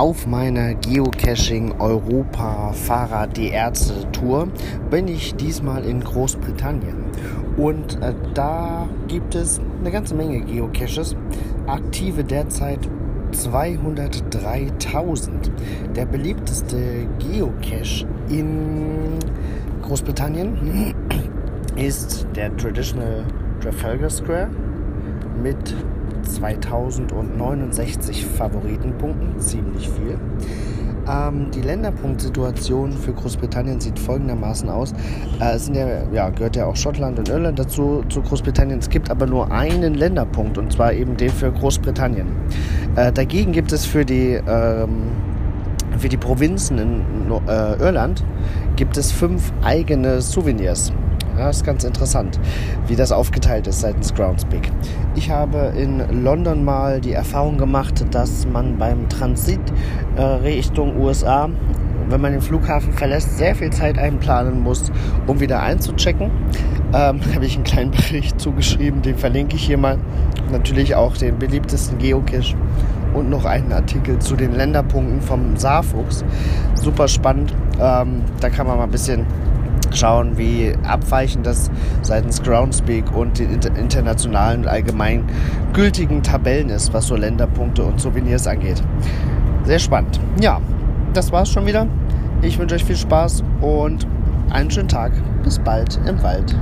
Auf meiner Geocaching Europa Fahrrad die Ärzte Tour bin ich diesmal in Großbritannien und äh, da gibt es eine ganze Menge Geocaches, aktive derzeit 203.000. Der beliebteste Geocache in Großbritannien ist der Traditional Trafalgar Square mit 2069 Favoritenpunkten, ziemlich viel. Ähm, die Länderpunktsituation für Großbritannien sieht folgendermaßen aus. Äh, es sind ja, ja, gehört ja auch Schottland und Irland dazu zu Großbritannien. Es gibt aber nur einen Länderpunkt und zwar eben den für Großbritannien. Äh, dagegen gibt es für die, ähm, für die Provinzen in äh, Irland gibt es fünf eigene Souvenirs. Ja, ist ganz interessant, wie das aufgeteilt ist seitens Groundspeak. Ich habe in London mal die Erfahrung gemacht, dass man beim Transit äh, Richtung USA, wenn man den Flughafen verlässt, sehr viel Zeit einplanen muss, um wieder einzuchecken. Ähm, habe ich einen kleinen Bericht zugeschrieben, den verlinke ich hier mal. Natürlich auch den beliebtesten Geocache und noch einen Artikel zu den Länderpunkten vom Saarfuchs. Super spannend. Ähm, da kann man mal ein bisschen schauen, wie abweichend das seitens Groundspeak und den internationalen allgemein gültigen Tabellen ist, was so Länderpunkte und Souvenirs angeht. Sehr spannend. Ja, das war's schon wieder. Ich wünsche euch viel Spaß und einen schönen Tag. Bis bald im Wald.